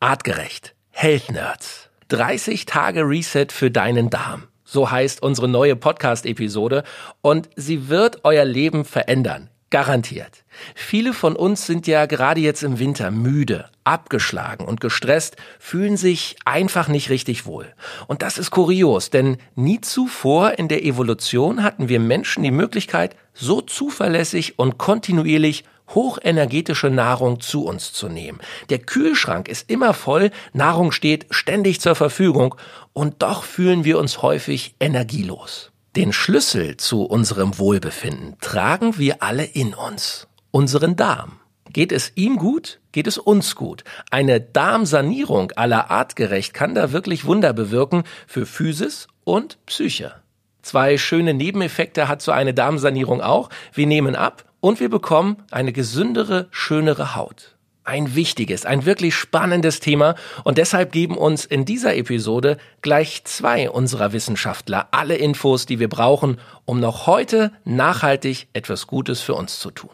Artgerecht. Health Nerds. 30 Tage Reset für deinen Darm. So heißt unsere neue Podcast-Episode und sie wird euer Leben verändern. Garantiert. Viele von uns sind ja gerade jetzt im Winter müde, abgeschlagen und gestresst, fühlen sich einfach nicht richtig wohl. Und das ist kurios, denn nie zuvor in der Evolution hatten wir Menschen die Möglichkeit, so zuverlässig und kontinuierlich hochenergetische Nahrung zu uns zu nehmen. Der Kühlschrank ist immer voll, Nahrung steht ständig zur Verfügung und doch fühlen wir uns häufig energielos. Den Schlüssel zu unserem Wohlbefinden tragen wir alle in uns, unseren Darm. Geht es ihm gut, geht es uns gut. Eine Darmsanierung aller artgerecht kann da wirklich Wunder bewirken für Physis und Psyche. Zwei schöne Nebeneffekte hat so eine Darmsanierung auch. Wir nehmen ab und wir bekommen eine gesündere, schönere Haut. Ein wichtiges, ein wirklich spannendes Thema und deshalb geben uns in dieser Episode gleich zwei unserer Wissenschaftler alle Infos, die wir brauchen, um noch heute nachhaltig etwas Gutes für uns zu tun.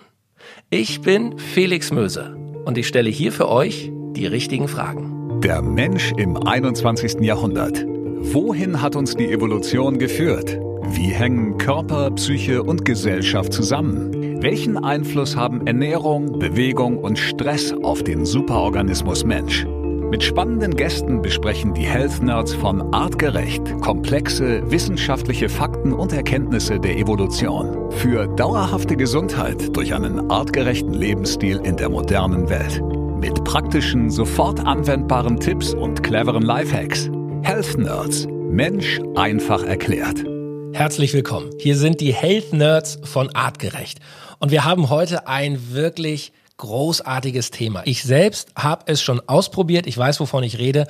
Ich bin Felix Möse und ich stelle hier für euch die richtigen Fragen. Der Mensch im 21. Jahrhundert. Wohin hat uns die Evolution geführt? Wie hängen Körper, Psyche und Gesellschaft zusammen? Welchen Einfluss haben Ernährung, Bewegung und Stress auf den Superorganismus Mensch? Mit spannenden Gästen besprechen die Health Nerds von Artgerecht komplexe wissenschaftliche Fakten und Erkenntnisse der Evolution für dauerhafte Gesundheit durch einen artgerechten Lebensstil in der modernen Welt. Mit praktischen, sofort anwendbaren Tipps und cleveren Lifehacks. Health Nerds. Mensch einfach erklärt. Herzlich willkommen. Hier sind die Health Nerds von Artgerecht. Und wir haben heute ein wirklich großartiges Thema. Ich selbst habe es schon ausprobiert. Ich weiß, wovon ich rede.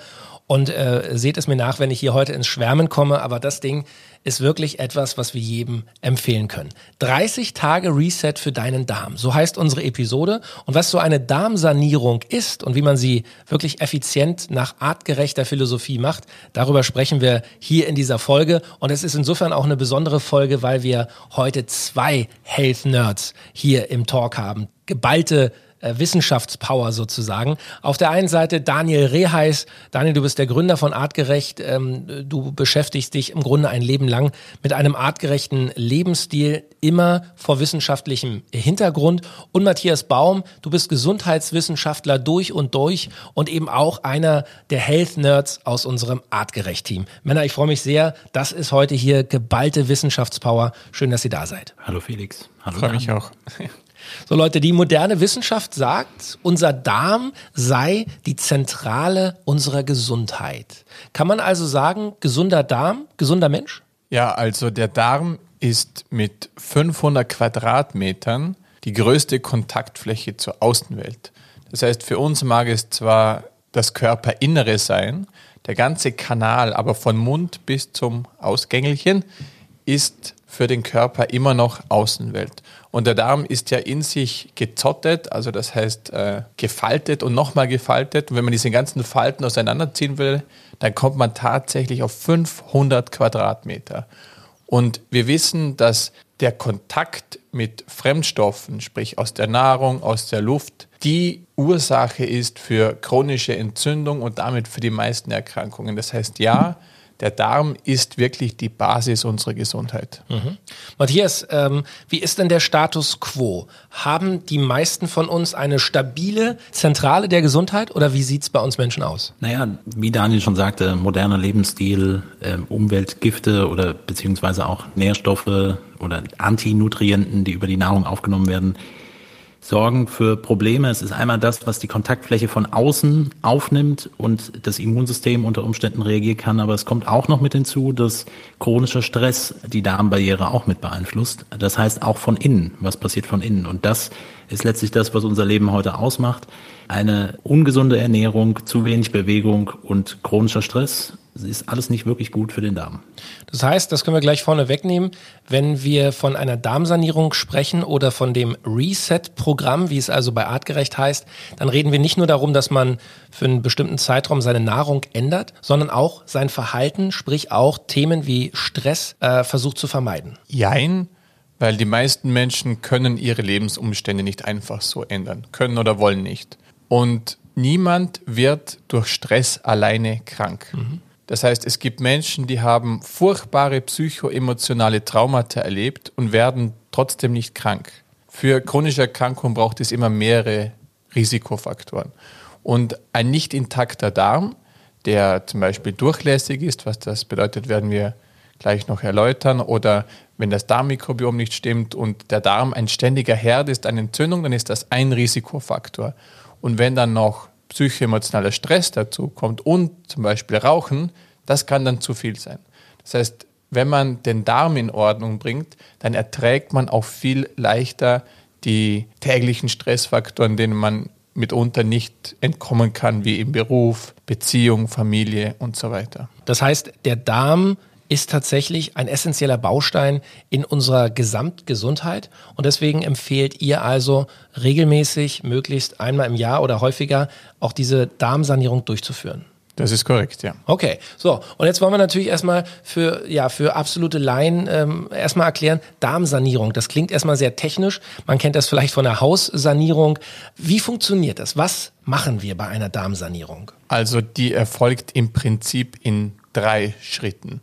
Und äh, seht es mir nach, wenn ich hier heute ins Schwärmen komme. Aber das Ding ist wirklich etwas, was wir jedem empfehlen können. 30 Tage Reset für deinen Darm. So heißt unsere Episode. Und was so eine Darmsanierung ist und wie man sie wirklich effizient nach artgerechter Philosophie macht, darüber sprechen wir hier in dieser Folge. Und es ist insofern auch eine besondere Folge, weil wir heute zwei Health Nerds hier im Talk haben. Geballte äh, Wissenschaftspower sozusagen. Auf der einen Seite Daniel Reheis. Daniel, du bist der Gründer von Artgerecht. Ähm, du beschäftigst dich im Grunde ein Leben lang mit einem artgerechten Lebensstil, immer vor wissenschaftlichem Hintergrund. Und Matthias Baum, du bist Gesundheitswissenschaftler durch und durch und eben auch einer der Health Nerds aus unserem Artgerecht-Team. Männer, ich freue mich sehr. Das ist heute hier geballte Wissenschaftspower. Schön, dass ihr da seid. Hallo Felix. Hallo. Freue mich auch. So Leute, die moderne Wissenschaft sagt, unser Darm sei die Zentrale unserer Gesundheit. Kann man also sagen, gesunder Darm, gesunder Mensch? Ja, also der Darm ist mit 500 Quadratmetern die größte Kontaktfläche zur Außenwelt. Das heißt, für uns mag es zwar das Körperinnere sein, der ganze Kanal, aber von Mund bis zum Ausgängelchen ist für den Körper immer noch Außenwelt. Und der Darm ist ja in sich gezottet, also das heißt äh, gefaltet und nochmal gefaltet. Und wenn man diese ganzen Falten auseinanderziehen will, dann kommt man tatsächlich auf 500 Quadratmeter. Und wir wissen, dass der Kontakt mit Fremdstoffen, sprich aus der Nahrung, aus der Luft, die Ursache ist für chronische Entzündung und damit für die meisten Erkrankungen. Das heißt, ja, der Darm ist wirklich die Basis unserer Gesundheit. Mhm. Matthias, ähm, wie ist denn der Status quo? Haben die meisten von uns eine stabile Zentrale der Gesundheit oder wie sieht es bei uns Menschen aus? Naja, wie Daniel schon sagte, moderner Lebensstil, äh, Umweltgifte oder beziehungsweise auch Nährstoffe oder Antinutrienten, die über die Nahrung aufgenommen werden, sorgen für Probleme. Es ist einmal das, was die Kontaktfläche von außen aufnimmt und das Immunsystem unter Umständen reagieren kann. Aber es kommt auch noch mit hinzu, dass chronischer Stress die Darmbarriere auch mit beeinflusst. Das heißt auch von innen. Was passiert von innen? Und das ist letztlich das, was unser Leben heute ausmacht. Eine ungesunde Ernährung, zu wenig Bewegung und chronischer Stress ist alles nicht wirklich gut für den Darm. Das heißt, das können wir gleich vorne wegnehmen, wenn wir von einer Darmsanierung sprechen oder von dem Reset-Programm, wie es also bei Artgerecht heißt, dann reden wir nicht nur darum, dass man für einen bestimmten Zeitraum seine Nahrung ändert, sondern auch sein Verhalten, sprich auch Themen wie Stress äh, versucht zu vermeiden. Jein, weil die meisten Menschen können ihre Lebensumstände nicht einfach so ändern, können oder wollen nicht. Und niemand wird durch Stress alleine krank. Mhm. Das heißt, es gibt Menschen, die haben furchtbare psychoemotionale Traumata erlebt und werden trotzdem nicht krank. Für chronische Erkrankungen braucht es immer mehrere Risikofaktoren. Und ein nicht intakter Darm, der zum Beispiel durchlässig ist, was das bedeutet, werden wir gleich noch erläutern, oder wenn das Darmmikrobiom nicht stimmt und der Darm ein ständiger Herd ist eine Entzündung, dann ist das ein Risikofaktor. Und wenn dann noch psychoemotionaler Stress dazu kommt und zum Beispiel Rauchen, das kann dann zu viel sein. Das heißt, wenn man den Darm in Ordnung bringt, dann erträgt man auch viel leichter die täglichen Stressfaktoren, denen man mitunter nicht entkommen kann, wie im Beruf, Beziehung, Familie und so weiter. Das heißt, der Darm ist tatsächlich ein essentieller Baustein in unserer Gesamtgesundheit und deswegen empfehlt ihr also regelmäßig, möglichst einmal im Jahr oder häufiger, auch diese Darmsanierung durchzuführen. Das ist korrekt, ja. Okay, so. Und jetzt wollen wir natürlich erstmal für, ja, für absolute Laien ähm, erstmal erklären, Darmsanierung. Das klingt erstmal sehr technisch. Man kennt das vielleicht von der Haussanierung. Wie funktioniert das? Was machen wir bei einer Darmsanierung? Also die erfolgt im Prinzip in drei Schritten.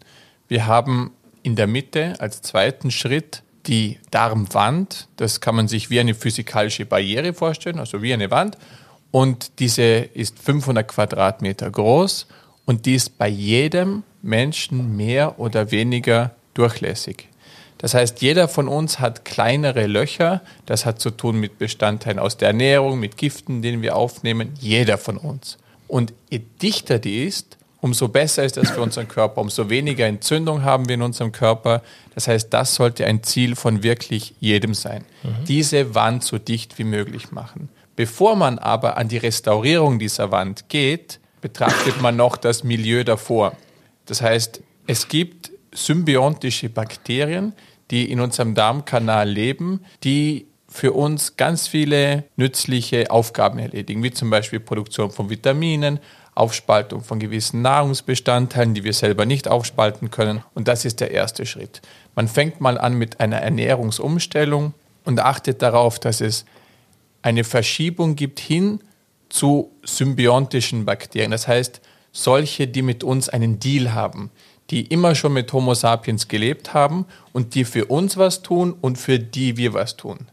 Wir haben in der Mitte als zweiten Schritt die Darmwand. Das kann man sich wie eine physikalische Barriere vorstellen, also wie eine Wand. Und diese ist 500 Quadratmeter groß und die ist bei jedem Menschen mehr oder weniger durchlässig. Das heißt, jeder von uns hat kleinere Löcher. Das hat zu tun mit Bestandteilen aus der Ernährung, mit Giften, den wir aufnehmen. Jeder von uns. Und je dichter die ist, umso besser ist das für unseren Körper, umso weniger Entzündung haben wir in unserem Körper. Das heißt, das sollte ein Ziel von wirklich jedem sein. Mhm. Diese Wand so dicht wie möglich machen. Bevor man aber an die Restaurierung dieser Wand geht, betrachtet man noch das Milieu davor. Das heißt, es gibt symbiontische Bakterien, die in unserem Darmkanal leben, die für uns ganz viele nützliche Aufgaben erledigen, wie zum Beispiel Produktion von Vitaminen, Aufspaltung von gewissen Nahrungsbestandteilen, die wir selber nicht aufspalten können. Und das ist der erste Schritt. Man fängt mal an mit einer Ernährungsumstellung und achtet darauf, dass es eine Verschiebung gibt hin zu symbiontischen Bakterien. Das heißt, solche, die mit uns einen Deal haben, die immer schon mit Homo sapiens gelebt haben und die für uns was tun und für die wir was tun.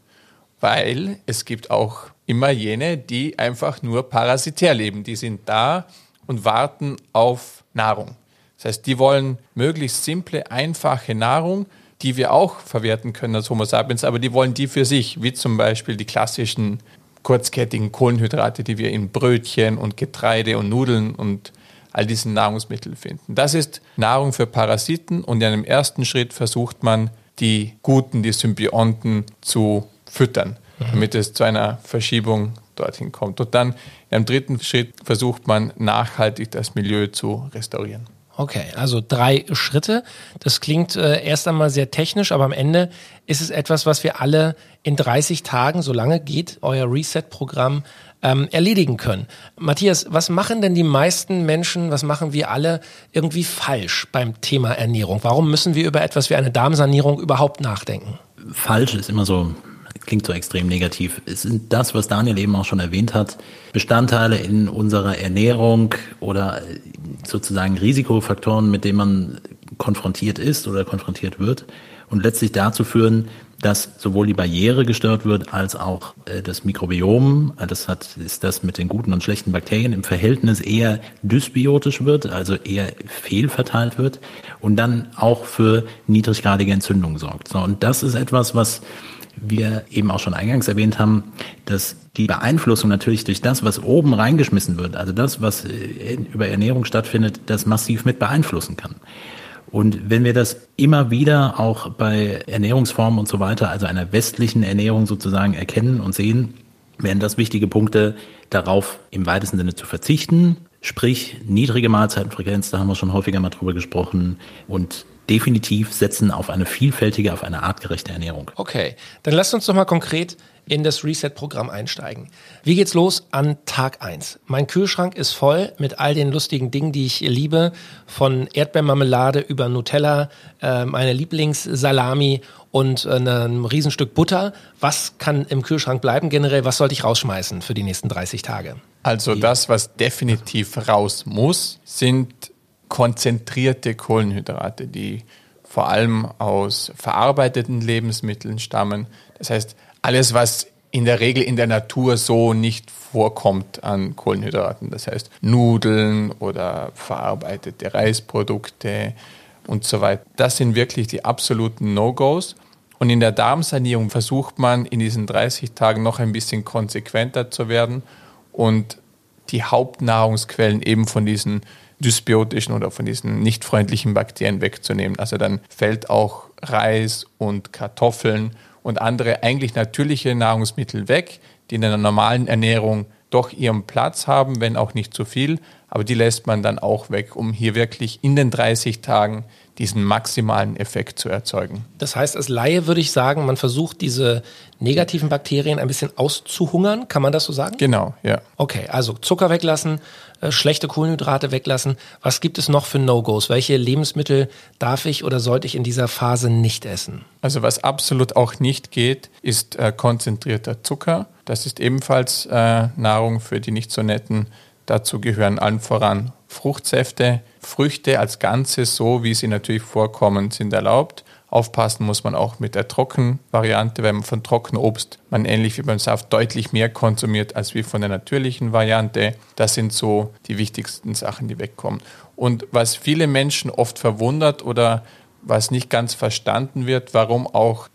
Weil es gibt auch immer jene, die einfach nur parasitär leben. Die sind da und warten auf Nahrung. Das heißt, die wollen möglichst simple, einfache Nahrung, die wir auch verwerten können als Homo sapiens, aber die wollen die für sich, wie zum Beispiel die klassischen kurzkettigen Kohlenhydrate, die wir in Brötchen und Getreide und Nudeln und all diesen Nahrungsmitteln finden. Das ist Nahrung für Parasiten und in einem ersten Schritt versucht man, die Guten, die Symbionten zu füttern. Damit es zu einer Verschiebung dorthin kommt. Und dann im dritten Schritt versucht man nachhaltig das Milieu zu restaurieren. Okay, also drei Schritte. Das klingt äh, erst einmal sehr technisch, aber am Ende ist es etwas, was wir alle in 30 Tagen, solange geht euer Reset-Programm, ähm, erledigen können. Matthias, was machen denn die meisten Menschen, was machen wir alle irgendwie falsch beim Thema Ernährung? Warum müssen wir über etwas wie eine Darmsanierung überhaupt nachdenken? Falsch ist immer so klingt so extrem negativ. Es sind das, was Daniel eben auch schon erwähnt hat, Bestandteile in unserer Ernährung oder sozusagen Risikofaktoren, mit denen man konfrontiert ist oder konfrontiert wird und letztlich dazu führen, dass sowohl die Barriere gestört wird als auch äh, das Mikrobiom, äh, das hat, ist das mit den guten und schlechten Bakterien im Verhältnis eher dysbiotisch wird, also eher fehlverteilt wird und dann auch für niedriggradige Entzündungen sorgt. So, und das ist etwas, was wir eben auch schon eingangs erwähnt haben, dass die Beeinflussung natürlich durch das, was oben reingeschmissen wird, also das, was äh, über Ernährung stattfindet, das massiv mit beeinflussen kann. Und wenn wir das immer wieder auch bei Ernährungsformen und so weiter, also einer westlichen Ernährung sozusagen erkennen und sehen, wären das wichtige Punkte, darauf im weitesten Sinne zu verzichten, sprich niedrige Mahlzeitenfrequenz, da haben wir schon häufiger mal drüber gesprochen und definitiv setzen auf eine vielfältige, auf eine artgerechte Ernährung. Okay, dann lasst uns doch mal konkret in das Reset-Programm einsteigen. Wie geht's los an Tag eins? Mein Kühlschrank ist voll mit all den lustigen Dingen, die ich liebe, von Erdbeermarmelade über Nutella, äh, meine Lieblingssalami und äh, einem Riesenstück Butter. Was kann im Kühlschrank bleiben generell? Was sollte ich rausschmeißen für die nächsten 30 Tage? Also das, was definitiv raus muss, sind konzentrierte Kohlenhydrate, die vor allem aus verarbeiteten Lebensmitteln stammen. Das heißt, alles, was in der Regel in der Natur so nicht vorkommt an Kohlenhydraten. Das heißt Nudeln oder verarbeitete Reisprodukte und so weiter. Das sind wirklich die absoluten No-Gos. Und in der Darmsanierung versucht man in diesen 30 Tagen noch ein bisschen konsequenter zu werden und die Hauptnahrungsquellen eben von diesen dysbiotischen oder von diesen nicht freundlichen Bakterien wegzunehmen. Also dann fällt auch Reis und Kartoffeln und andere eigentlich natürliche Nahrungsmittel weg, die in einer normalen Ernährung doch ihren Platz haben, wenn auch nicht zu viel, aber die lässt man dann auch weg, um hier wirklich in den 30 Tagen diesen maximalen Effekt zu erzeugen. Das heißt, als Laie würde ich sagen, man versucht diese negativen Bakterien ein bisschen auszuhungern. Kann man das so sagen? Genau, ja. Okay, also Zucker weglassen, äh, schlechte Kohlenhydrate weglassen. Was gibt es noch für No-Gos? Welche Lebensmittel darf ich oder sollte ich in dieser Phase nicht essen? Also was absolut auch nicht geht, ist äh, konzentrierter Zucker. Das ist ebenfalls äh, Nahrung für die nicht so netten. Dazu gehören allen voran Fruchtsäfte, Früchte als Ganzes, so wie sie natürlich vorkommen, sind erlaubt. Aufpassen muss man auch mit der Trockenvariante, wenn man von Trockenobst man ähnlich wie beim Saft deutlich mehr konsumiert als wie von der natürlichen Variante. Das sind so die wichtigsten Sachen, die wegkommen. Und was viele Menschen oft verwundert oder was nicht ganz verstanden wird, warum auch,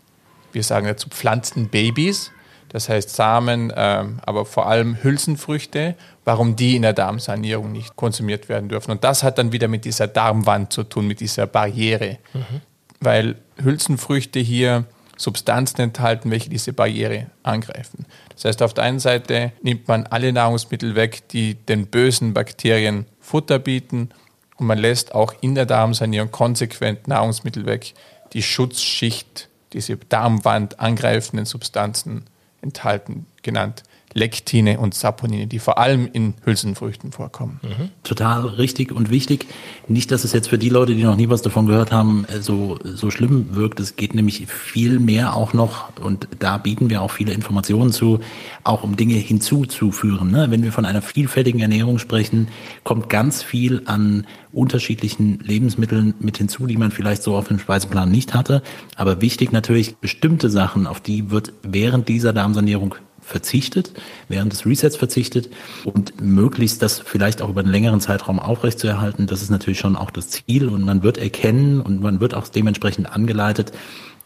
wir sagen dazu Pflanzenbabys, das heißt Samen, äh, aber vor allem Hülsenfrüchte, warum die in der Darmsanierung nicht konsumiert werden dürfen. Und das hat dann wieder mit dieser Darmwand zu tun, mit dieser Barriere, mhm. weil Hülsenfrüchte hier Substanzen enthalten, welche diese Barriere angreifen. Das heißt, auf der einen Seite nimmt man alle Nahrungsmittel weg, die den bösen Bakterien Futter bieten und man lässt auch in der Darmsanierung konsequent Nahrungsmittel weg, die Schutzschicht, diese Darmwand angreifenden Substanzen enthalten, genannt Lektine und Saponine, die vor allem in Hülsenfrüchten vorkommen. Mhm. Total richtig und wichtig. Nicht, dass es jetzt für die Leute, die noch nie was davon gehört haben, äh, so, so schlimm wirkt. Es geht nämlich viel mehr auch noch, und da bieten wir auch viele Informationen zu, auch um Dinge hinzuzuführen. Ne? Wenn wir von einer vielfältigen Ernährung sprechen, kommt ganz viel an unterschiedlichen Lebensmitteln mit hinzu, die man vielleicht so auf dem Speiseplan nicht hatte. Aber wichtig natürlich, bestimmte Sachen, auf die wird während dieser Darmsanierung verzichtet, während des Resets verzichtet und möglichst das vielleicht auch über einen längeren Zeitraum aufrechtzuerhalten. Das ist natürlich schon auch das Ziel und man wird erkennen und man wird auch dementsprechend angeleitet,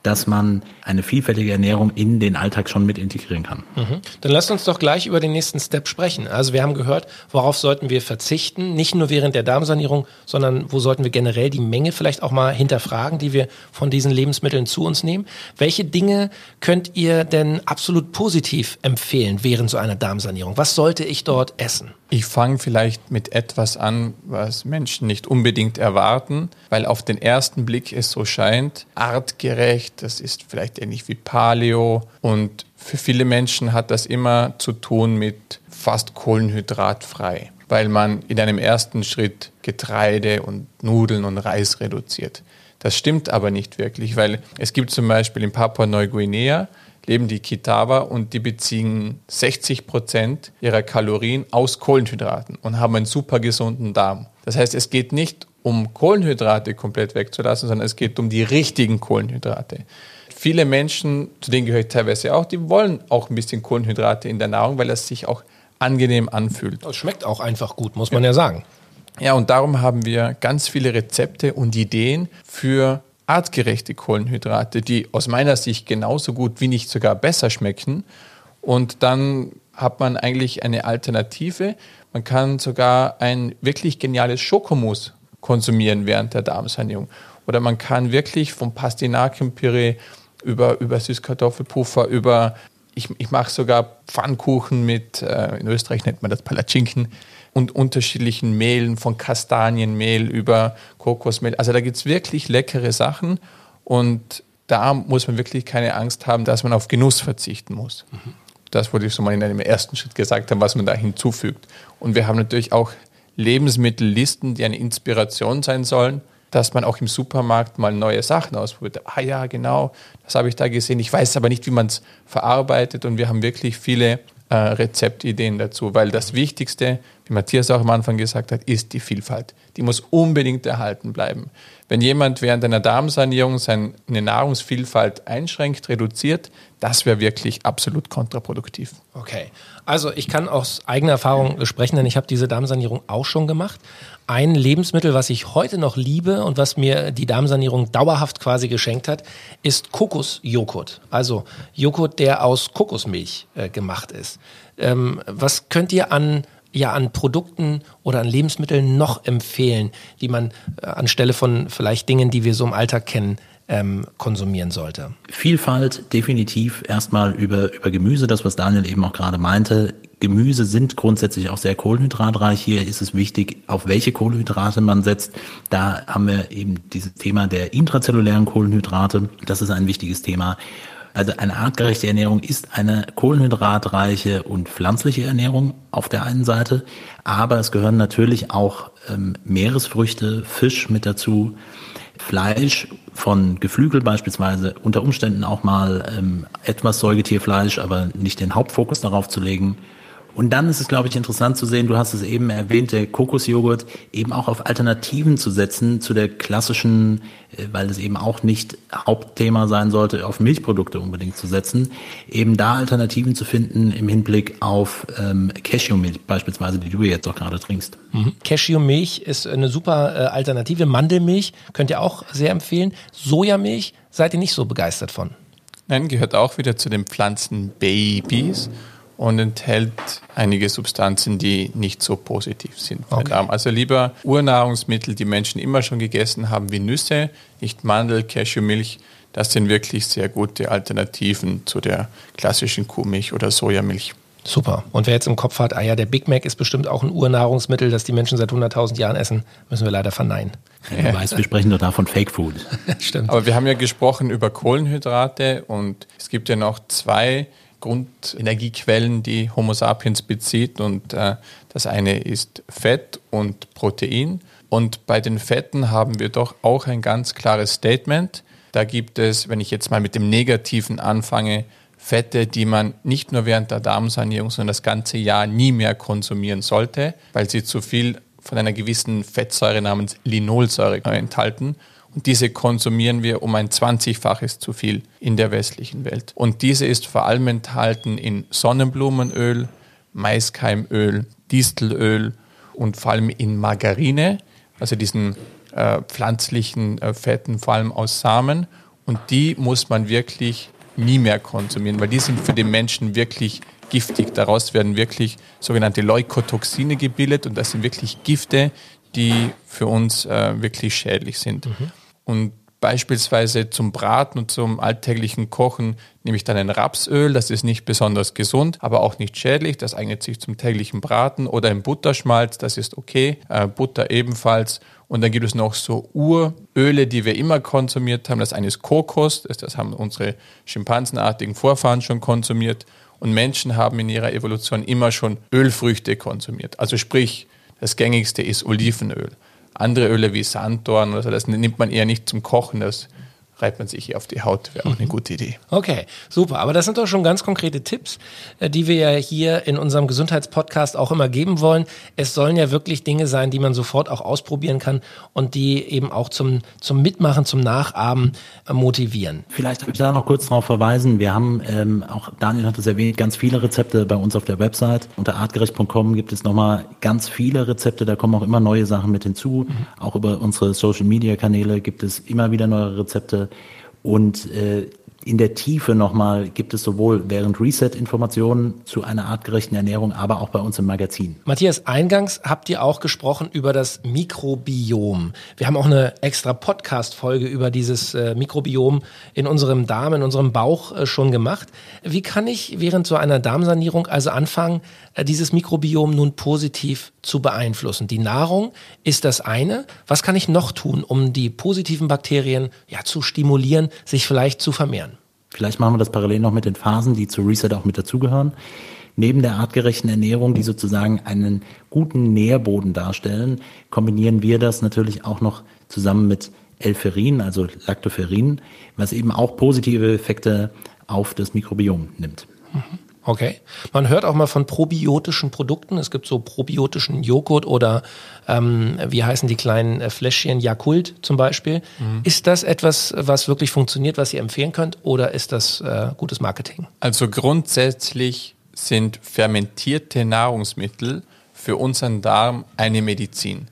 dass man eine vielfältige Ernährung in den Alltag schon mit integrieren kann. Mhm. Dann lasst uns doch gleich über den nächsten Step sprechen. Also wir haben gehört, worauf sollten wir verzichten, nicht nur während der Darmsanierung, sondern wo sollten wir generell die Menge vielleicht auch mal hinterfragen, die wir von diesen Lebensmitteln zu uns nehmen. Welche Dinge könnt ihr denn absolut positiv empfehlen während so einer Darmsanierung? Was sollte ich dort essen? Ich fange vielleicht mit etwas an, was Menschen nicht unbedingt erwarten, weil auf den ersten Blick es so scheint, artgerecht, das ist vielleicht ähnlich wie Paleo und für viele Menschen hat das immer zu tun mit fast kohlenhydratfrei, weil man in einem ersten Schritt Getreide und Nudeln und Reis reduziert. Das stimmt aber nicht wirklich, weil es gibt zum Beispiel in Papua-Neuguinea leben die Kitawa und die beziehen 60 Prozent ihrer Kalorien aus Kohlenhydraten und haben einen super gesunden Darm. Das heißt, es geht nicht um Kohlenhydrate komplett wegzulassen, sondern es geht um die richtigen Kohlenhydrate. Viele Menschen, zu denen gehöre ich teilweise auch, die wollen auch ein bisschen Kohlenhydrate in der Nahrung, weil es sich auch angenehm anfühlt. Es schmeckt auch einfach gut, muss man ja, ja sagen. Ja, und darum haben wir ganz viele Rezepte und Ideen für artgerechte Kohlenhydrate, die aus meiner Sicht genauso gut wie nicht sogar besser schmecken. Und dann hat man eigentlich eine Alternative. Man kann sogar ein wirklich geniales Schokomus konsumieren während der Darmsanierung. Oder man kann wirklich vom Pastinakenpüree über, über Süßkartoffelpuffer, über, ich, ich mache sogar Pfannkuchen mit, äh, in Österreich nennt man das Palatschinken, und unterschiedlichen Mehlen, von Kastanienmehl über Kokosmehl. Also da gibt es wirklich leckere Sachen und da muss man wirklich keine Angst haben, dass man auf Genuss verzichten muss. Mhm. Das wollte ich so mal in einem ersten Schritt gesagt haben, was man da hinzufügt. Und wir haben natürlich auch Lebensmittellisten, die eine Inspiration sein sollen, dass man auch im Supermarkt mal neue Sachen ausprobiert. Ah ja, genau, das habe ich da gesehen. Ich weiß aber nicht, wie man es verarbeitet. Und wir haben wirklich viele äh, Rezeptideen dazu, weil das Wichtigste, wie Matthias auch am Anfang gesagt hat, ist die Vielfalt. Die muss unbedingt erhalten bleiben. Wenn jemand während einer Darmsanierung seine Nahrungsvielfalt einschränkt, reduziert, das wäre wirklich absolut kontraproduktiv. Okay, also ich kann aus eigener Erfahrung sprechen, denn ich habe diese Darmsanierung auch schon gemacht. Ein Lebensmittel, was ich heute noch liebe und was mir die Darmsanierung dauerhaft quasi geschenkt hat, ist Kokosjoghurt. Also Joghurt, der aus Kokosmilch äh, gemacht ist. Ähm, was könnt ihr an ja an Produkten oder an Lebensmitteln noch empfehlen, die man äh, anstelle von vielleicht Dingen, die wir so im Alltag kennen, ähm, konsumieren sollte? Vielfalt definitiv erstmal über, über Gemüse, das was Daniel eben auch gerade meinte. Gemüse sind grundsätzlich auch sehr kohlenhydratreich. Hier ist es wichtig, auf welche Kohlenhydrate man setzt. Da haben wir eben dieses Thema der intrazellulären Kohlenhydrate. Das ist ein wichtiges Thema. Also eine artgerechte Ernährung ist eine kohlenhydratreiche und pflanzliche Ernährung auf der einen Seite, aber es gehören natürlich auch ähm, Meeresfrüchte, Fisch mit dazu, Fleisch von Geflügel beispielsweise, unter Umständen auch mal ähm, etwas Säugetierfleisch, aber nicht den Hauptfokus darauf zu legen. Und dann ist es, glaube ich, interessant zu sehen, du hast es eben erwähnt, der Kokosjoghurt eben auch auf Alternativen zu setzen zu der klassischen, äh, weil es eben auch nicht Hauptthema sein sollte, auf Milchprodukte unbedingt zu setzen, eben da Alternativen zu finden im Hinblick auf ähm, Cashewmilch beispielsweise, die du jetzt auch gerade trinkst. Mhm. Cashewmilch ist eine super äh, Alternative. Mandelmilch könnt ihr auch sehr empfehlen. Sojamilch seid ihr nicht so begeistert von? Nein, gehört auch wieder zu den Pflanzenbabys und enthält einige Substanzen, die nicht so positiv sind okay. Also lieber Urnahrungsmittel, die Menschen immer schon gegessen haben, wie Nüsse, nicht Mandel, Cashewmilch. Das sind wirklich sehr gute Alternativen zu der klassischen Kuhmilch oder Sojamilch. Super. Und wer jetzt im Kopf hat, ah ja, der Big Mac ist bestimmt auch ein Urnahrungsmittel, das die Menschen seit 100.000 Jahren essen, müssen wir leider verneinen. Ja, du weißt, wir sprechen doch da von Fake Food. Stimmt. Aber wir haben ja gesprochen über Kohlenhydrate und es gibt ja noch zwei Grundenergiequellen, die Homo sapiens bezieht. Und äh, das eine ist Fett und Protein. Und bei den Fetten haben wir doch auch ein ganz klares Statement. Da gibt es, wenn ich jetzt mal mit dem Negativen anfange, Fette, die man nicht nur während der Darmsanierung, sondern das ganze Jahr nie mehr konsumieren sollte, weil sie zu viel von einer gewissen Fettsäure namens Linolsäure enthalten. Und diese konsumieren wir um ein 20-faches zu viel in der westlichen Welt. Und diese ist vor allem enthalten in Sonnenblumenöl, Maiskeimöl, Distelöl und vor allem in Margarine, also diesen äh, pflanzlichen äh, Fetten, vor allem aus Samen. Und die muss man wirklich nie mehr konsumieren, weil die sind für den Menschen wirklich giftig. Daraus werden wirklich sogenannte Leukotoxine gebildet und das sind wirklich Gifte, die für uns äh, wirklich schädlich sind. Mhm. Und beispielsweise zum Braten und zum alltäglichen Kochen nehme ich dann ein Rapsöl, das ist nicht besonders gesund, aber auch nicht schädlich, das eignet sich zum täglichen Braten oder ein Butterschmalz, das ist okay, äh, Butter ebenfalls. Und dann gibt es noch so Uröle, die wir immer konsumiert haben. Das eine ist Kokos, das, das haben unsere schimpansenartigen Vorfahren schon konsumiert. Und Menschen haben in ihrer Evolution immer schon Ölfrüchte konsumiert. Also sprich, das gängigste ist Olivenöl. Andere Öle wie Sanddorn oder so, das nimmt man eher nicht zum Kochen, das reibt man sich hier auf die Haut. Wäre auch eine mhm. gute Idee. Okay, super. Aber das sind doch schon ganz konkrete Tipps, äh, die wir ja hier in unserem Gesundheitspodcast auch immer geben wollen. Es sollen ja wirklich Dinge sein, die man sofort auch ausprobieren kann und die eben auch zum, zum Mitmachen, zum Nachahmen äh, motivieren. Vielleicht würde ich da noch kurz darauf verweisen. Wir haben, ähm, auch Daniel hat es erwähnt, ganz viele Rezepte bei uns auf der Website. Unter artgerecht.com gibt es nochmal ganz viele Rezepte. Da kommen auch immer neue Sachen mit hinzu. Mhm. Auch über unsere Social-Media-Kanäle gibt es immer wieder neue Rezepte. Und äh, in der Tiefe nochmal gibt es sowohl während Reset Informationen zu einer artgerechten Ernährung, aber auch bei uns im Magazin. Matthias, eingangs habt ihr auch gesprochen über das Mikrobiom. Wir haben auch eine extra Podcast-Folge über dieses äh, Mikrobiom in unserem Darm, in unserem Bauch äh, schon gemacht. Wie kann ich während so einer Darmsanierung also anfangen, dieses Mikrobiom nun positiv zu beeinflussen? Die Nahrung ist das eine. Was kann ich noch tun, um die positiven Bakterien ja, zu stimulieren, sich vielleicht zu vermehren? Vielleicht machen wir das parallel noch mit den Phasen, die zu Reset auch mit dazugehören. Neben der artgerechten Ernährung, die sozusagen einen guten Nährboden darstellen, kombinieren wir das natürlich auch noch zusammen mit Elferin, also Lactoferin, was eben auch positive Effekte auf das Mikrobiom nimmt. Mhm. Okay. Man hört auch mal von probiotischen Produkten. Es gibt so probiotischen Joghurt oder ähm, wie heißen die kleinen äh, Fläschchen Jakult zum Beispiel. Mhm. Ist das etwas, was wirklich funktioniert, was ihr empfehlen könnt, oder ist das äh, gutes Marketing? Also grundsätzlich sind fermentierte Nahrungsmittel für unseren Darm eine Medizin.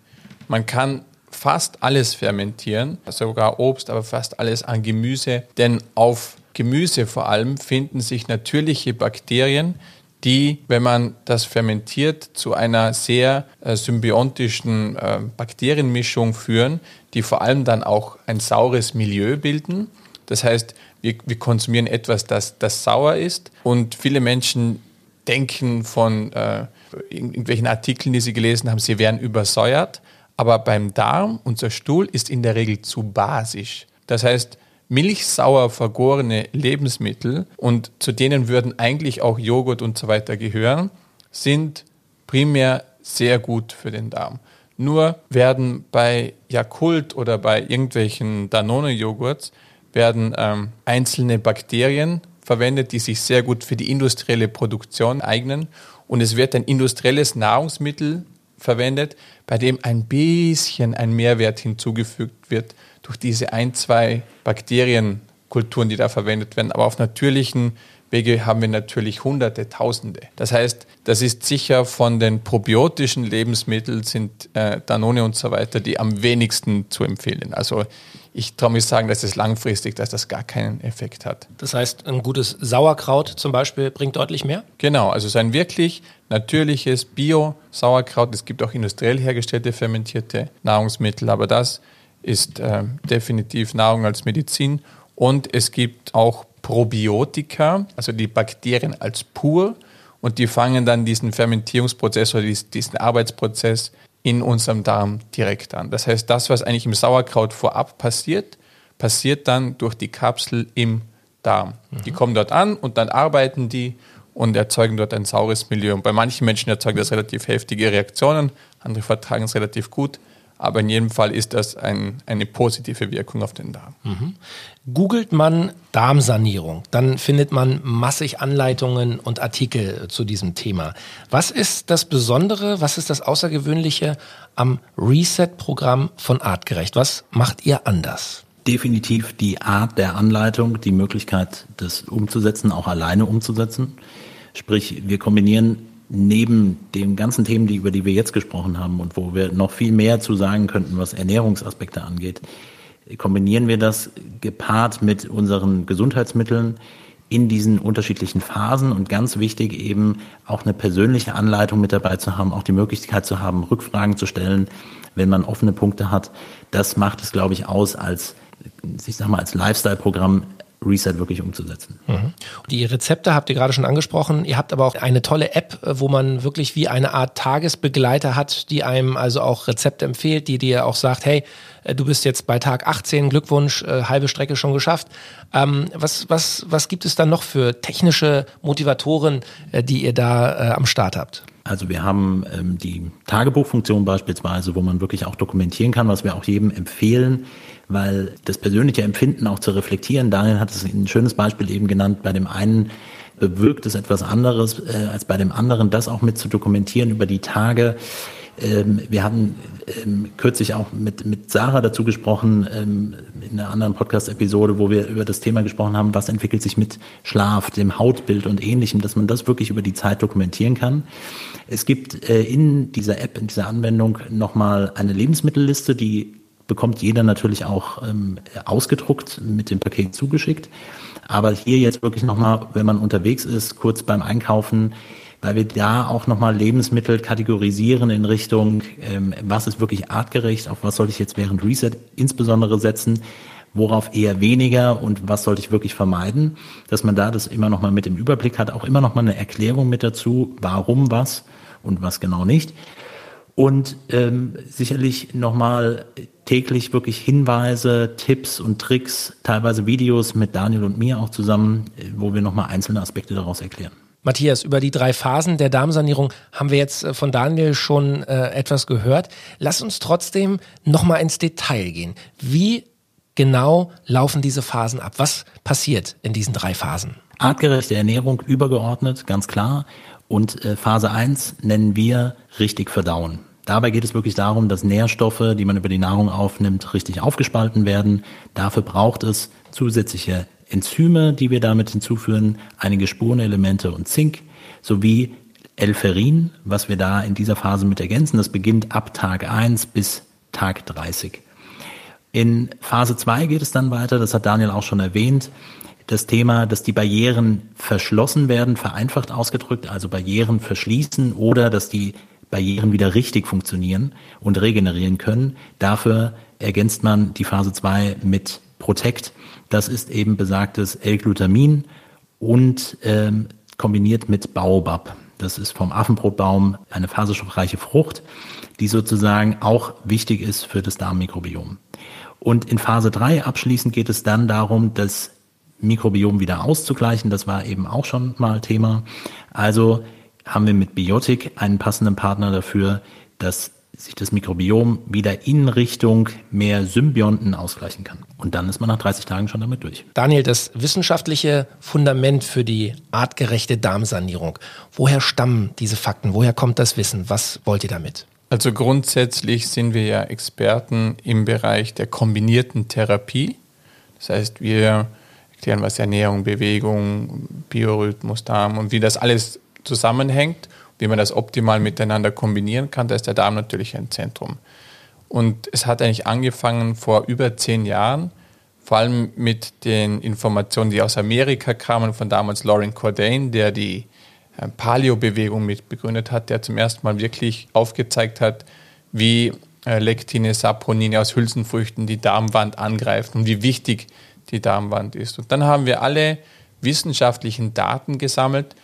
Man kann fast alles fermentieren, sogar Obst, aber fast alles an Gemüse, denn auf Gemüse vor allem finden sich natürliche Bakterien, die, wenn man das fermentiert, zu einer sehr äh, symbiontischen äh, Bakterienmischung führen, die vor allem dann auch ein saures Milieu bilden. Das heißt, wir, wir konsumieren etwas, das, das sauer ist und viele Menschen denken von äh, irgendwelchen Artikeln, die sie gelesen haben, sie wären übersäuert. Aber beim Darm, unser Stuhl ist in der Regel zu basisch. Das heißt, milchsauer vergorene Lebensmittel, und zu denen würden eigentlich auch Joghurt und so weiter gehören, sind primär sehr gut für den Darm. Nur werden bei Yakult oder bei irgendwelchen Danone-Joghurts werden ähm, einzelne Bakterien verwendet, die sich sehr gut für die industrielle Produktion eignen. Und es wird ein industrielles Nahrungsmittel verwendet, bei dem ein bisschen ein Mehrwert hinzugefügt wird durch diese ein, zwei Bakterienkulturen, die da verwendet werden. Aber auf natürlichen Wege haben wir natürlich Hunderte, Tausende. Das heißt, das ist sicher von den probiotischen Lebensmitteln sind äh, Danone und so weiter die am wenigsten zu empfehlen. Also ich traue mich sagen, dass es langfristig, dass das gar keinen Effekt hat. Das heißt, ein gutes Sauerkraut zum Beispiel bringt deutlich mehr? Genau, also so ein wirklich natürliches Bio-Sauerkraut. Es gibt auch industriell hergestellte fermentierte Nahrungsmittel, aber das ist äh, definitiv Nahrung als Medizin. Und es gibt auch Probiotika, also die Bakterien als pur. Und die fangen dann diesen Fermentierungsprozess oder diesen Arbeitsprozess in unserem Darm direkt an. Das heißt, das, was eigentlich im Sauerkraut vorab passiert, passiert dann durch die Kapsel im Darm. Mhm. Die kommen dort an und dann arbeiten die und erzeugen dort ein saures Milieu. Und bei manchen Menschen erzeugt das relativ heftige Reaktionen, andere vertragen es relativ gut. Aber in jedem Fall ist das ein, eine positive Wirkung auf den Darm. Mhm. Googelt man Darmsanierung, dann findet man massig Anleitungen und Artikel zu diesem Thema. Was ist das Besondere, was ist das Außergewöhnliche am Reset-Programm von Artgerecht? Was macht ihr anders? Definitiv die Art der Anleitung, die Möglichkeit, das umzusetzen, auch alleine umzusetzen. Sprich, wir kombinieren neben den ganzen Themen, die, über die wir jetzt gesprochen haben und wo wir noch viel mehr zu sagen könnten, was Ernährungsaspekte angeht, kombinieren wir das gepaart mit unseren Gesundheitsmitteln in diesen unterschiedlichen Phasen und ganz wichtig eben auch eine persönliche Anleitung mit dabei zu haben, auch die Möglichkeit zu haben, Rückfragen zu stellen, wenn man offene Punkte hat. Das macht es, glaube ich, aus als, ich sag mal, als Lifestyle-Programm Reset wirklich umzusetzen. Mhm. Die Rezepte habt ihr gerade schon angesprochen. Ihr habt aber auch eine tolle App, äh, wo man wirklich wie eine Art Tagesbegleiter hat, die einem also auch Rezepte empfiehlt, die dir auch sagt, hey, äh, du bist jetzt bei Tag 18, Glückwunsch, äh, halbe Strecke schon geschafft. Ähm, was, was, was gibt es dann noch für technische Motivatoren, die ihr da äh, am Start habt? Also wir haben ähm, die Tagebuchfunktion beispielsweise, wo man wirklich auch dokumentieren kann, was wir auch jedem empfehlen, weil das persönliche Empfinden auch zu reflektieren, Daniel hat es ein schönes Beispiel eben genannt, bei dem einen bewirkt es etwas anderes äh, als bei dem anderen, das auch mit zu dokumentieren über die Tage. Ähm, wir hatten ähm, kürzlich auch mit, mit Sarah dazu gesprochen, ähm, in einer anderen Podcast-Episode, wo wir über das Thema gesprochen haben, was entwickelt sich mit Schlaf, dem Hautbild und ähnlichem, dass man das wirklich über die Zeit dokumentieren kann. Es gibt äh, in dieser App, in dieser Anwendung nochmal eine Lebensmittelliste, die bekommt jeder natürlich auch ähm, ausgedruckt mit dem Paket zugeschickt. Aber hier jetzt wirklich nochmal, wenn man unterwegs ist, kurz beim Einkaufen, weil wir da auch nochmal Lebensmittel kategorisieren in Richtung, ähm, was ist wirklich artgerecht, auf was sollte ich jetzt während Reset insbesondere setzen, worauf eher weniger und was sollte ich wirklich vermeiden, dass man da das immer nochmal mit im Überblick hat, auch immer nochmal eine Erklärung mit dazu, warum was und was genau nicht. Und ähm, sicherlich nochmal täglich wirklich Hinweise, Tipps und Tricks, teilweise Videos mit Daniel und mir auch zusammen, wo wir nochmal einzelne Aspekte daraus erklären. Matthias, über die drei Phasen der Darmsanierung haben wir jetzt äh, von Daniel schon äh, etwas gehört. Lass uns trotzdem nochmal ins Detail gehen. Wie genau laufen diese Phasen ab? Was passiert in diesen drei Phasen? Artgerechte Ernährung übergeordnet, ganz klar. Und äh, Phase 1 nennen wir richtig verdauen. Dabei geht es wirklich darum, dass Nährstoffe, die man über die Nahrung aufnimmt, richtig aufgespalten werden. Dafür braucht es zusätzliche Enzyme, die wir damit hinzuführen, einige Spurenelemente und Zink, sowie Elferin, was wir da in dieser Phase mit ergänzen. Das beginnt ab Tag 1 bis Tag 30. In Phase 2 geht es dann weiter, das hat Daniel auch schon erwähnt, das Thema, dass die Barrieren verschlossen werden, vereinfacht ausgedrückt, also Barrieren verschließen oder dass die Barrieren wieder richtig funktionieren und regenerieren können. Dafür ergänzt man die Phase 2 mit Protect. Das ist eben besagtes L-Glutamin und ähm, kombiniert mit Baobab. Das ist vom Affenbrotbaum eine faserstoffreiche Frucht, die sozusagen auch wichtig ist für das Darmmikrobiom. Und in Phase 3 abschließend geht es dann darum, das Mikrobiom wieder auszugleichen. Das war eben auch schon mal Thema. Also haben wir mit Biotik einen passenden Partner dafür, dass sich das Mikrobiom wieder in Richtung mehr Symbionten ausgleichen kann. Und dann ist man nach 30 Tagen schon damit durch. Daniel, das wissenschaftliche Fundament für die artgerechte Darmsanierung. Woher stammen diese Fakten? Woher kommt das Wissen? Was wollt ihr damit? Also grundsätzlich sind wir ja Experten im Bereich der kombinierten Therapie. Das heißt, wir erklären, was Ernährung, Bewegung, Biorhythmus, Darm und wie das alles zusammenhängt, wie man das optimal miteinander kombinieren kann. Da ist der Darm natürlich ein Zentrum. Und es hat eigentlich angefangen vor über zehn Jahren, vor allem mit den Informationen, die aus Amerika kamen, von damals Lauren Cordain, der die äh, Paleo-Bewegung mitbegründet hat, der zum ersten Mal wirklich aufgezeigt hat, wie äh, Lektine, Saponine aus Hülsenfrüchten die Darmwand angreifen und wie wichtig die Darmwand ist. Und dann haben wir alle wissenschaftlichen Daten gesammelt,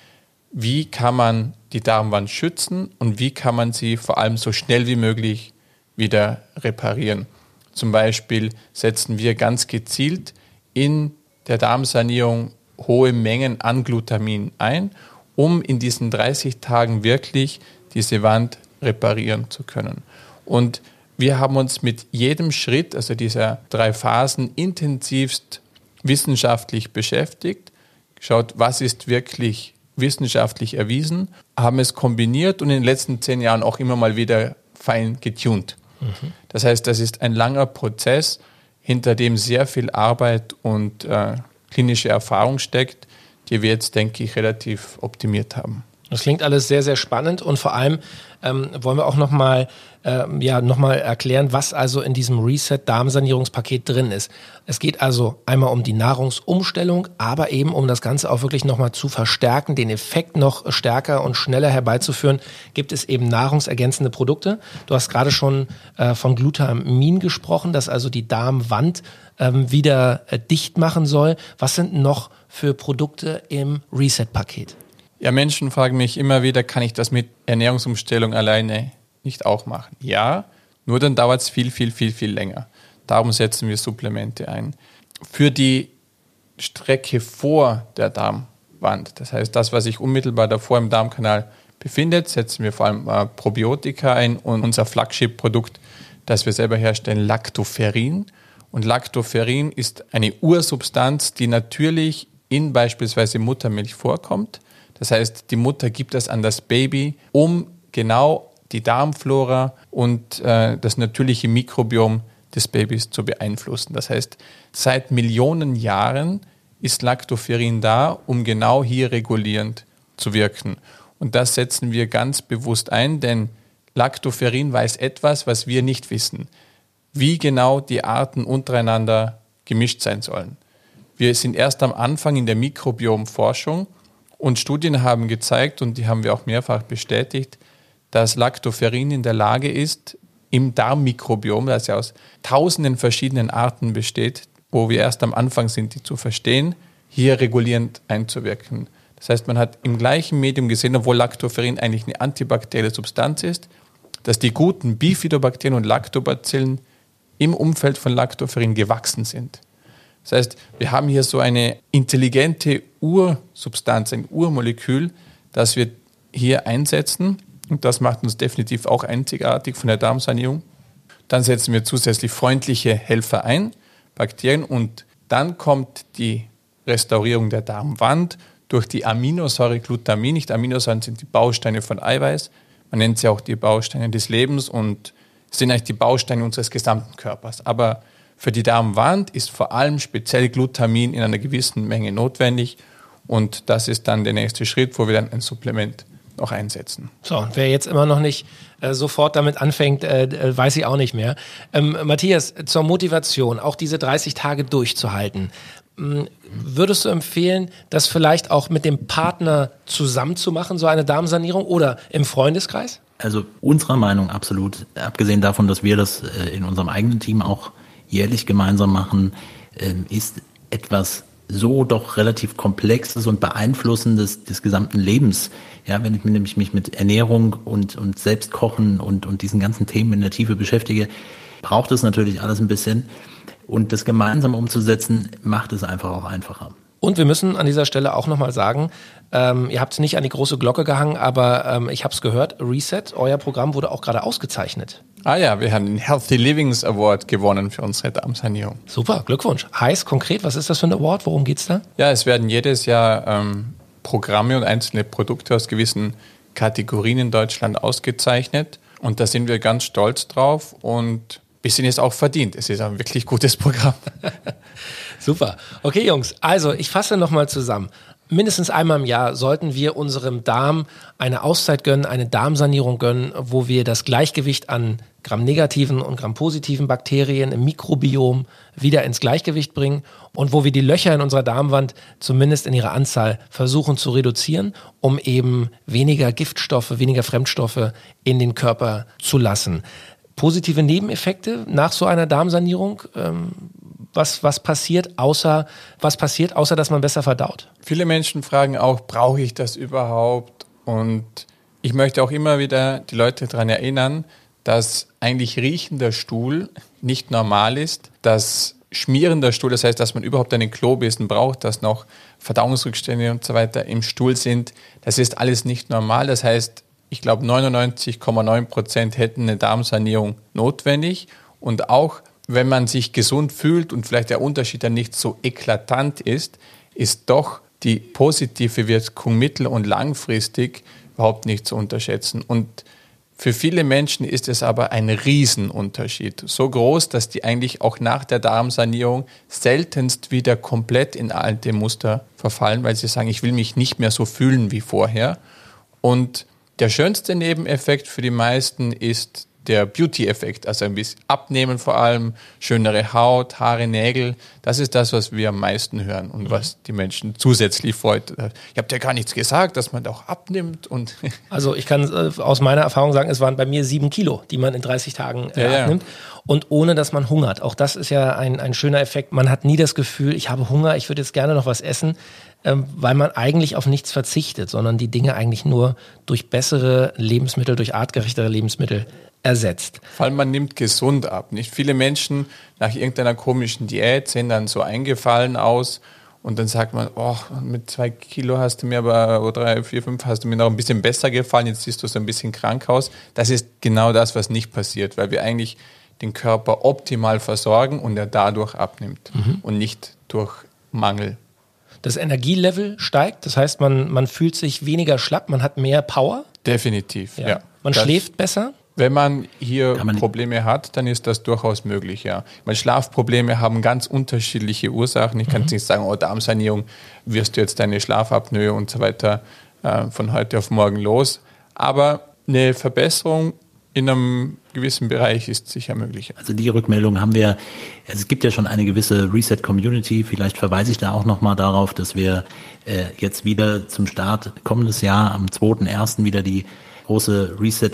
wie kann man die Darmwand schützen und wie kann man sie vor allem so schnell wie möglich wieder reparieren. Zum Beispiel setzen wir ganz gezielt in der Darmsanierung hohe Mengen an Glutamin ein um in diesen 30 Tagen wirklich diese Wand reparieren zu können. Und wir haben uns mit jedem Schritt, also dieser drei Phasen, intensivst wissenschaftlich beschäftigt, geschaut, was ist wirklich wissenschaftlich erwiesen, haben es kombiniert und in den letzten zehn Jahren auch immer mal wieder fein getuned. Mhm. Das heißt, das ist ein langer Prozess, hinter dem sehr viel Arbeit und äh, klinische Erfahrung steckt, die wir jetzt, denke ich, relativ optimiert haben. Das klingt alles sehr, sehr spannend und vor allem ähm, wollen wir auch nochmal ähm, ja, noch erklären, was also in diesem Reset-Darmsanierungspaket drin ist. Es geht also einmal um die Nahrungsumstellung, aber eben um das Ganze auch wirklich nochmal zu verstärken, den Effekt noch stärker und schneller herbeizuführen, gibt es eben nahrungsergänzende Produkte. Du hast gerade schon äh, von Glutamin gesprochen, das also die Darmwand ähm, wieder äh, dicht machen soll. Was sind noch für Produkte im Reset-Paket? Ja, Menschen fragen mich immer wieder, kann ich das mit Ernährungsumstellung alleine nicht auch machen? Ja, nur dann dauert es viel, viel, viel, viel länger. Darum setzen wir Supplemente ein. Für die Strecke vor der Darmwand, das heißt das, was sich unmittelbar davor im Darmkanal befindet, setzen wir vor allem äh, Probiotika ein und unser Flagship-Produkt, das wir selber herstellen, Lactoferrin. Und Lactoferrin ist eine Ursubstanz, die natürlich in beispielsweise Muttermilch vorkommt das heißt, die Mutter gibt das an das Baby, um genau die Darmflora und äh, das natürliche Mikrobiom des Babys zu beeinflussen. Das heißt, seit Millionen Jahren ist Lactoferrin da, um genau hier regulierend zu wirken. Und das setzen wir ganz bewusst ein, denn Lactoferrin weiß etwas, was wir nicht wissen. wie genau die Arten untereinander gemischt sein sollen. Wir sind erst am Anfang in der Mikrobiomforschung und Studien haben gezeigt, und die haben wir auch mehrfach bestätigt, dass Lactoferrin in der Lage ist, im Darmmikrobiom, das ja aus tausenden verschiedenen Arten besteht, wo wir erst am Anfang sind, die zu verstehen, hier regulierend einzuwirken. Das heißt, man hat im gleichen Medium gesehen, obwohl Lactoferrin eigentlich eine antibakterielle Substanz ist, dass die guten Bifidobakterien und Lactobacillen im Umfeld von Lactoferrin gewachsen sind. Das heißt, wir haben hier so eine intelligente Ursubstanz, ein Urmolekül, das wir hier einsetzen. Und das macht uns definitiv auch einzigartig von der Darmsanierung. Dann setzen wir zusätzlich freundliche Helfer ein, Bakterien, und dann kommt die Restaurierung der Darmwand durch die Aminosäure Glutamin. Nicht Aminosäuren sind die Bausteine von Eiweiß. Man nennt sie auch die Bausteine des Lebens und sind eigentlich die Bausteine unseres gesamten Körpers. Aber für die Darmwand ist vor allem speziell Glutamin in einer gewissen Menge notwendig. Und das ist dann der nächste Schritt, wo wir dann ein Supplement noch einsetzen. So, und wer jetzt immer noch nicht äh, sofort damit anfängt, äh, äh weiß ich auch nicht mehr. Ähm, Matthias, zur Motivation, auch diese 30 Tage durchzuhalten. Hm, würdest du empfehlen, das vielleicht auch mit dem Partner zusammen zu machen, so eine Darmsanierung oder im Freundeskreis? Also unserer Meinung absolut, abgesehen davon, dass wir das äh, in unserem eigenen Team auch jährlich gemeinsam machen, ähm, ist etwas so doch relativ komplexes und beeinflussendes des gesamten Lebens. Ja, wenn ich mich, mich mit Ernährung und, und Selbstkochen und, und diesen ganzen Themen in der Tiefe beschäftige, braucht es natürlich alles ein bisschen. Und das gemeinsam umzusetzen, macht es einfach auch einfacher. Und wir müssen an dieser Stelle auch nochmal sagen, ähm, ihr habt nicht an die große Glocke gehangen, aber ähm, ich habe es gehört, Reset, euer Programm wurde auch gerade ausgezeichnet. Ah ja, wir haben den Healthy Livings Award gewonnen für unsere Darmsanierung. Super, Glückwunsch. Heißt konkret, was ist das für ein Award? Worum geht es da? Ja, es werden jedes Jahr ähm, Programme und einzelne Produkte aus gewissen Kategorien in Deutschland ausgezeichnet. Und da sind wir ganz stolz drauf und sind es auch verdient. Es ist ein wirklich gutes Programm. Super. Okay, Jungs, also ich fasse nochmal zusammen mindestens einmal im Jahr sollten wir unserem Darm eine Auszeit gönnen, eine Darmsanierung gönnen, wo wir das Gleichgewicht an gramnegativen und grampositiven Bakterien im Mikrobiom wieder ins Gleichgewicht bringen und wo wir die Löcher in unserer Darmwand zumindest in ihrer Anzahl versuchen zu reduzieren, um eben weniger Giftstoffe, weniger Fremdstoffe in den Körper zu lassen. Positive Nebeneffekte nach so einer Darmsanierung, ähm, was, was passiert, außer, was passiert, außer dass man besser verdaut? Viele Menschen fragen auch, brauche ich das überhaupt? Und ich möchte auch immer wieder die Leute daran erinnern, dass eigentlich riechender Stuhl nicht normal ist, dass schmierender Stuhl, das heißt, dass man überhaupt einen Klobesen braucht, dass noch Verdauungsrückstände und so weiter im Stuhl sind, das ist alles nicht normal. Das heißt, ich glaube, 99,9 Prozent hätten eine Darmsanierung notwendig und auch wenn man sich gesund fühlt und vielleicht der Unterschied dann nicht so eklatant ist, ist doch die positive Wirkung mittel- und langfristig überhaupt nicht zu unterschätzen. Und für viele Menschen ist es aber ein Riesenunterschied. So groß, dass die eigentlich auch nach der Darmsanierung seltenst wieder komplett in alte Muster verfallen, weil sie sagen, ich will mich nicht mehr so fühlen wie vorher. Und der schönste Nebeneffekt für die meisten ist der Beauty-Effekt, also ein bisschen abnehmen vor allem, schönere Haut, Haare, Nägel, das ist das, was wir am meisten hören und was die Menschen zusätzlich freut. Ich habe dir gar nichts gesagt, dass man auch abnimmt und Also ich kann äh, aus meiner Erfahrung sagen, es waren bei mir sieben Kilo, die man in 30 Tagen äh, ja, abnimmt. Ja. Und ohne dass man hungert. Auch das ist ja ein, ein schöner Effekt. Man hat nie das Gefühl, ich habe Hunger, ich würde jetzt gerne noch was essen weil man eigentlich auf nichts verzichtet, sondern die Dinge eigentlich nur durch bessere Lebensmittel, durch artgerechtere Lebensmittel ersetzt. Vor allem man nimmt gesund ab. Nicht viele Menschen nach irgendeiner komischen Diät sehen dann so eingefallen aus und dann sagt man, oh, mit zwei Kilo hast du mir aber, oder drei, vier, fünf hast du mir noch ein bisschen besser gefallen, jetzt siehst du so ein bisschen krank aus. Das ist genau das, was nicht passiert, weil wir eigentlich den Körper optimal versorgen und er dadurch abnimmt mhm. und nicht durch Mangel. Das Energielevel steigt, das heißt, man, man fühlt sich weniger schlapp, man hat mehr Power. Definitiv, ja. ja. Man das schläft besser. Wenn man hier man Probleme hat, dann ist das durchaus möglich, ja. Meine Schlafprobleme haben ganz unterschiedliche Ursachen. Ich kann mhm. nicht sagen, oh, Darmsanierung, wirst du jetzt deine Schlafapnoe und so weiter äh, von heute auf morgen los. Aber eine Verbesserung in einem gewissen Bereich ist sicher möglich. Also die Rückmeldung haben wir, also es gibt ja schon eine gewisse Reset-Community, vielleicht verweise ich da auch nochmal darauf, dass wir äh, jetzt wieder zum Start kommendes Jahr am 2.1. wieder die große Reset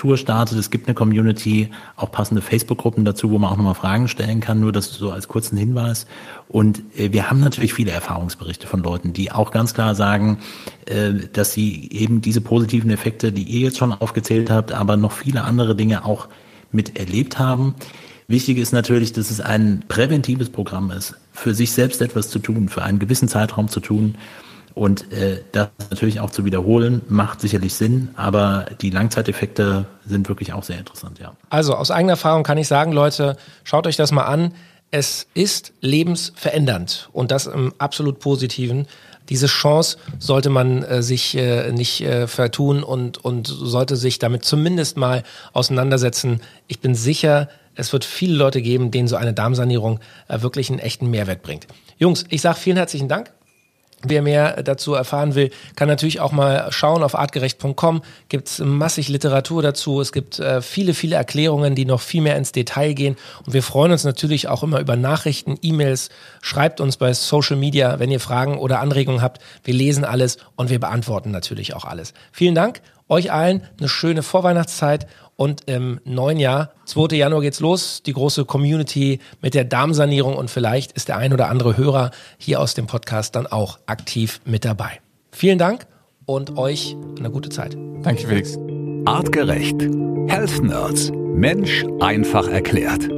Tour startet. Es gibt eine Community, auch passende Facebook-Gruppen dazu, wo man auch nochmal Fragen stellen kann. Nur das so als kurzen Hinweis. Und äh, wir haben natürlich viele Erfahrungsberichte von Leuten, die auch ganz klar sagen, äh, dass sie eben diese positiven Effekte, die ihr jetzt schon aufgezählt habt, aber noch viele andere Dinge auch mit erlebt haben. Wichtig ist natürlich, dass es ein präventives Programm ist, für sich selbst etwas zu tun, für einen gewissen Zeitraum zu tun und äh, das natürlich auch zu wiederholen, macht sicherlich Sinn, aber die Langzeiteffekte sind wirklich auch sehr interessant, ja. Also aus eigener Erfahrung kann ich sagen, Leute, schaut euch das mal an. Es ist lebensverändernd und das im absolut positiven. Diese Chance sollte man äh, sich äh, nicht äh, vertun und, und sollte sich damit zumindest mal auseinandersetzen. Ich bin sicher, es wird viele Leute geben, denen so eine Darmsanierung äh, wirklich einen echten Mehrwert bringt. Jungs, ich sage vielen herzlichen Dank. Wer mehr dazu erfahren will, kann natürlich auch mal schauen auf artgerecht.com. Gibt es massig Literatur dazu. Es gibt äh, viele, viele Erklärungen, die noch viel mehr ins Detail gehen. Und wir freuen uns natürlich auch immer über Nachrichten, E-Mails. Schreibt uns bei Social Media, wenn ihr Fragen oder Anregungen habt. Wir lesen alles und wir beantworten natürlich auch alles. Vielen Dank. Euch allen eine schöne Vorweihnachtszeit und im neuen Jahr, 2. Januar geht's los, die große Community mit der Darmsanierung und vielleicht ist der ein oder andere Hörer hier aus dem Podcast dann auch aktiv mit dabei. Vielen Dank und euch eine gute Zeit. Danke, Felix. Artgerecht. Health Nerds. Mensch einfach erklärt.